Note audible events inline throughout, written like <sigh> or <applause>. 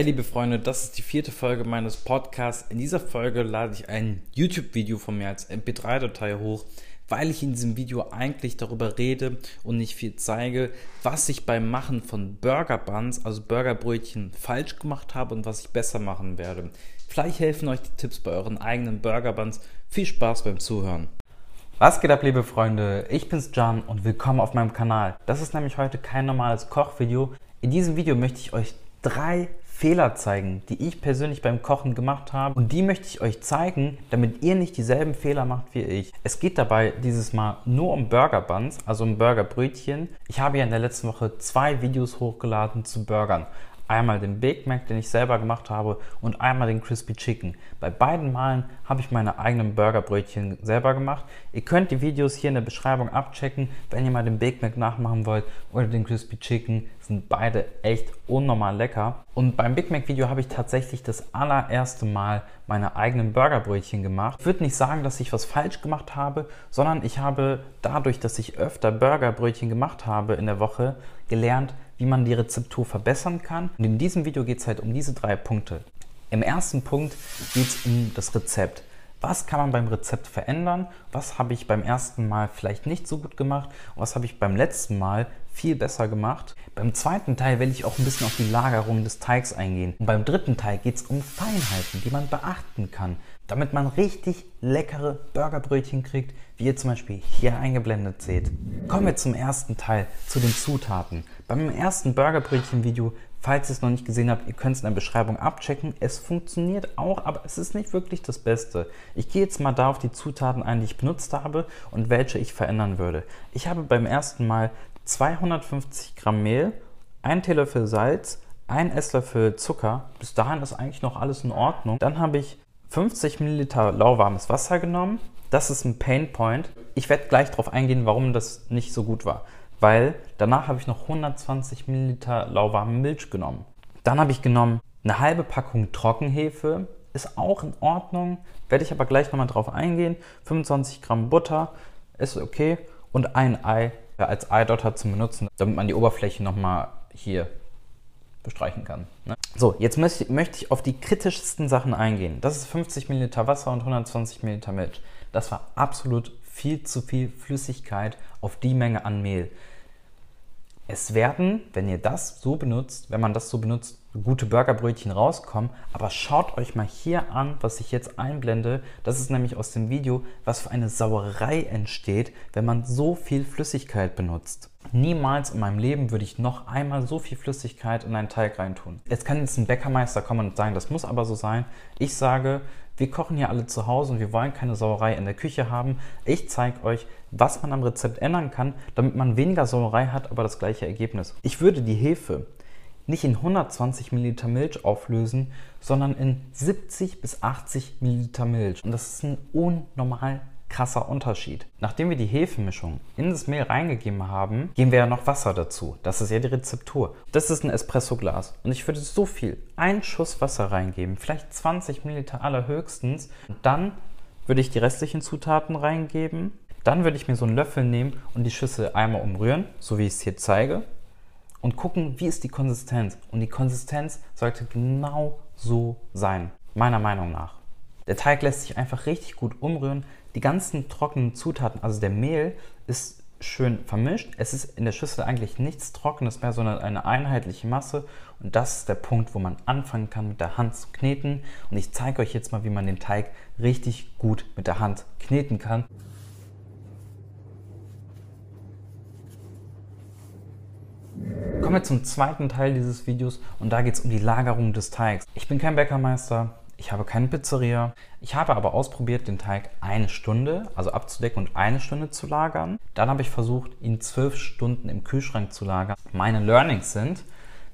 Hey liebe Freunde, das ist die vierte Folge meines Podcasts. In dieser Folge lade ich ein YouTube-Video von mir als MP3-Datei hoch, weil ich in diesem Video eigentlich darüber rede und nicht viel zeige, was ich beim Machen von Burger Buns, also Burgerbrötchen, falsch gemacht habe und was ich besser machen werde. Vielleicht helfen euch die Tipps bei euren eigenen Burger Buns. Viel Spaß beim Zuhören. Was geht ab, liebe Freunde? Ich bin's Jan und willkommen auf meinem Kanal. Das ist nämlich heute kein normales Kochvideo. In diesem Video möchte ich euch drei Fehler zeigen, die ich persönlich beim Kochen gemacht habe. Und die möchte ich euch zeigen, damit ihr nicht dieselben Fehler macht wie ich. Es geht dabei dieses Mal nur um Burger Buns, also um Burgerbrötchen. Ich habe ja in der letzten Woche zwei Videos hochgeladen zu Burgern. Einmal den Big Mac, den ich selber gemacht habe, und einmal den Crispy Chicken. Bei beiden Malen habe ich meine eigenen Burgerbrötchen selber gemacht. Ihr könnt die Videos hier in der Beschreibung abchecken, wenn ihr mal den Big Mac nachmachen wollt oder den Crispy Chicken. Sind beide echt unnormal lecker. Und beim Big Mac Video habe ich tatsächlich das allererste Mal meine eigenen Burgerbrötchen gemacht. Ich würde nicht sagen, dass ich was falsch gemacht habe, sondern ich habe dadurch, dass ich öfter Burgerbrötchen gemacht habe in der Woche, gelernt, wie man die Rezeptur verbessern kann. Und in diesem Video geht es halt um diese drei Punkte. Im ersten Punkt geht es um das Rezept. Was kann man beim Rezept verändern? Was habe ich beim ersten Mal vielleicht nicht so gut gemacht? Was habe ich beim letzten Mal viel besser gemacht? Beim zweiten Teil will ich auch ein bisschen auf die Lagerung des Teigs eingehen. Und beim dritten Teil geht es um Feinheiten, die man beachten kann, damit man richtig leckere Burgerbrötchen kriegt, wie ihr zum Beispiel hier eingeblendet seht. Kommen wir zum ersten Teil, zu den Zutaten. Beim ersten Burgerbrötchen-Video Falls ihr es noch nicht gesehen habt, ihr könnt es in der Beschreibung abchecken. Es funktioniert auch, aber es ist nicht wirklich das Beste. Ich gehe jetzt mal da auf die Zutaten ein, die ich benutzt habe und welche ich verändern würde. Ich habe beim ersten Mal 250 Gramm Mehl, 1 Teelöffel Salz, 1 Esslöffel Zucker. Bis dahin ist eigentlich noch alles in Ordnung. Dann habe ich 50 Milliliter lauwarmes Wasser genommen. Das ist ein Pain Point. Ich werde gleich darauf eingehen, warum das nicht so gut war weil danach habe ich noch 120 Milliliter lauwarme Milch genommen. Dann habe ich genommen eine halbe Packung Trockenhefe, ist auch in Ordnung, werde ich aber gleich nochmal drauf eingehen. 25 Gramm Butter ist okay und ein Ei als Eidotter zum Benutzen, damit man die Oberfläche nochmal hier bestreichen kann. Ne? So, jetzt möchte ich auf die kritischsten Sachen eingehen. Das ist 50 Milliliter Wasser und 120 Milliliter Milch. Das war absolut viel zu viel Flüssigkeit auf die Menge an Mehl. Es werden, wenn ihr das so benutzt, wenn man das so benutzt, gute Burgerbrötchen rauskommen. Aber schaut euch mal hier an, was ich jetzt einblende. Das ist nämlich aus dem Video, was für eine Sauerei entsteht, wenn man so viel Flüssigkeit benutzt. Niemals in meinem Leben würde ich noch einmal so viel Flüssigkeit in einen Teig reintun. Jetzt kann jetzt ein Bäckermeister kommen und sagen, das muss aber so sein. Ich sage, wir kochen hier alle zu Hause und wir wollen keine Sauerei in der Küche haben. Ich zeige euch, was man am Rezept ändern kann, damit man weniger Sauerei hat, aber das gleiche Ergebnis. Ich würde die Hefe nicht in 120 Milliliter Milch auflösen, sondern in 70 bis 80 Milliliter Milch. Und das ist ein unnormal krasser Unterschied. Nachdem wir die Hefemischung in das Mehl reingegeben haben, geben wir ja noch Wasser dazu. Das ist ja die Rezeptur. Das ist ein Espressoglas. Und ich würde so viel, einen Schuss Wasser reingeben, vielleicht 20 Milliliter allerhöchstens. Und dann würde ich die restlichen Zutaten reingeben. Dann würde ich mir so einen Löffel nehmen und die Schüssel einmal umrühren, so wie ich es hier zeige. Und gucken, wie ist die Konsistenz. Und die Konsistenz sollte genau so sein, meiner Meinung nach. Der Teig lässt sich einfach richtig gut umrühren. Die ganzen trockenen Zutaten, also der Mehl, ist schön vermischt. Es ist in der Schüssel eigentlich nichts Trockenes mehr, sondern eine einheitliche Masse. Und das ist der Punkt, wo man anfangen kann, mit der Hand zu kneten. Und ich zeige euch jetzt mal, wie man den Teig richtig gut mit der Hand kneten kann. Kommen wir zum zweiten Teil dieses Videos und da geht es um die Lagerung des Teigs. Ich bin kein Bäckermeister, ich habe keine Pizzeria. Ich habe aber ausprobiert, den Teig eine Stunde, also abzudecken und eine Stunde zu lagern. Dann habe ich versucht, ihn zwölf Stunden im Kühlschrank zu lagern. Meine Learnings sind,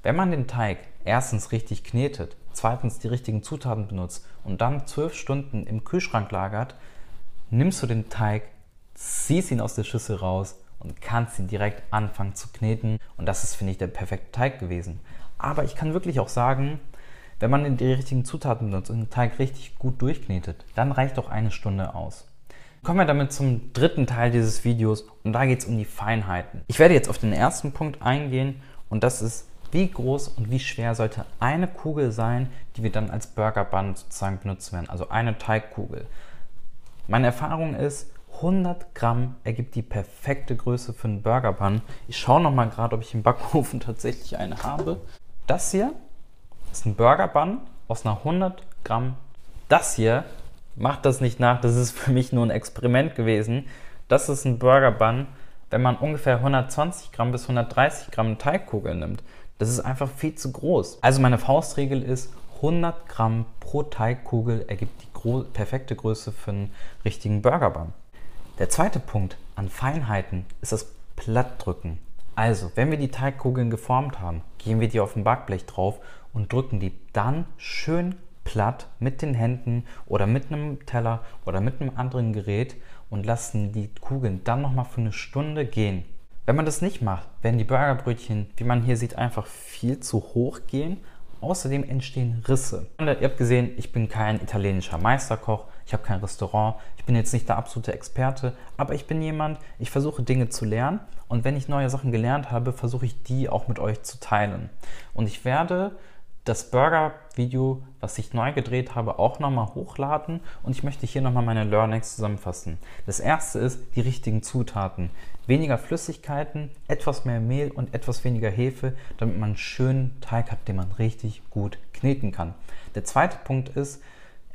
wenn man den Teig erstens richtig knetet, zweitens die richtigen Zutaten benutzt und dann zwölf Stunden im Kühlschrank lagert, nimmst du den Teig, ziehst ihn aus der Schüssel raus und kannst ihn direkt anfangen zu kneten. Und das ist, finde ich, der perfekte Teig gewesen. Aber ich kann wirklich auch sagen, wenn man die richtigen Zutaten benutzt und den Teig richtig gut durchknetet, dann reicht auch eine Stunde aus. Kommen wir damit zum dritten Teil dieses Videos und da geht es um die Feinheiten. Ich werde jetzt auf den ersten Punkt eingehen und das ist Wie groß und wie schwer sollte eine Kugel sein, die wir dann als Burger Bun sozusagen benutzen werden? Also eine Teigkugel. Meine Erfahrung ist, 100 Gramm ergibt die perfekte Größe für einen Burger Bun. Ich schaue noch mal gerade, ob ich im Backofen <laughs> tatsächlich eine habe. Das hier ist ein Burger Bun aus einer 100 Gramm. Das hier macht das nicht nach. Das ist für mich nur ein Experiment gewesen. Das ist ein Burger Bun, wenn man ungefähr 120 Gramm bis 130 Gramm Teigkugel nimmt. Das ist einfach viel zu groß. Also meine Faustregel ist, 100 Gramm pro Teigkugel ergibt die perfekte Größe für einen richtigen Burger Bun. Der zweite Punkt an Feinheiten ist das Plattdrücken. Also, wenn wir die Teigkugeln geformt haben, gehen wir die auf dem Backblech drauf und drücken die dann schön platt mit den Händen oder mit einem Teller oder mit einem anderen Gerät und lassen die Kugeln dann nochmal für eine Stunde gehen. Wenn man das nicht macht, werden die Burgerbrötchen, wie man hier sieht, einfach viel zu hoch gehen. Außerdem entstehen Risse. Und ihr habt gesehen, ich bin kein italienischer Meisterkoch, ich habe kein Restaurant, ich bin jetzt nicht der absolute Experte, aber ich bin jemand, ich versuche Dinge zu lernen und wenn ich neue Sachen gelernt habe, versuche ich die auch mit euch zu teilen. Und ich werde das Burger-Video, was ich neu gedreht habe, auch nochmal hochladen und ich möchte hier nochmal meine Learnings zusammenfassen. Das erste ist die richtigen Zutaten. Weniger Flüssigkeiten, etwas mehr Mehl und etwas weniger Hefe, damit man einen schönen Teig hat, den man richtig gut kneten kann. Der zweite Punkt ist,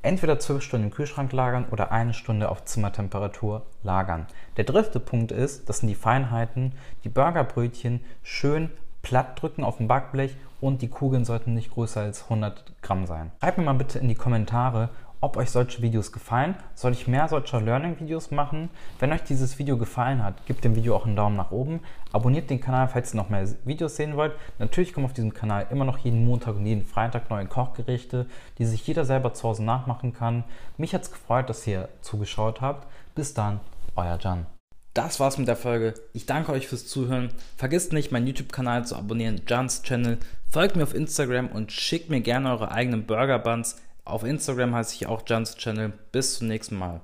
entweder 12 Stunden im Kühlschrank lagern oder eine Stunde auf Zimmertemperatur lagern. Der dritte Punkt ist, das sind die Feinheiten, die Burgerbrötchen schön platt drücken auf dem Backblech und die Kugeln sollten nicht größer als 100 Gramm sein. Schreibt mir mal bitte in die Kommentare, ob euch solche Videos gefallen. Soll ich mehr solcher Learning-Videos machen? Wenn euch dieses Video gefallen hat, gebt dem Video auch einen Daumen nach oben. Abonniert den Kanal, falls ihr noch mehr Videos sehen wollt. Natürlich kommen auf diesem Kanal immer noch jeden Montag und jeden Freitag neue Kochgerichte, die sich jeder selber zu Hause nachmachen kann. Mich hat es gefreut, dass ihr zugeschaut habt. Bis dann, euer Jan. Das war's mit der Folge. Ich danke euch fürs Zuhören. Vergesst nicht, meinen YouTube-Kanal zu abonnieren, Jans Channel. Folgt mir auf Instagram und schickt mir gerne eure eigenen Burger Buns. Auf Instagram heiße ich auch Jans Channel. Bis zum nächsten Mal.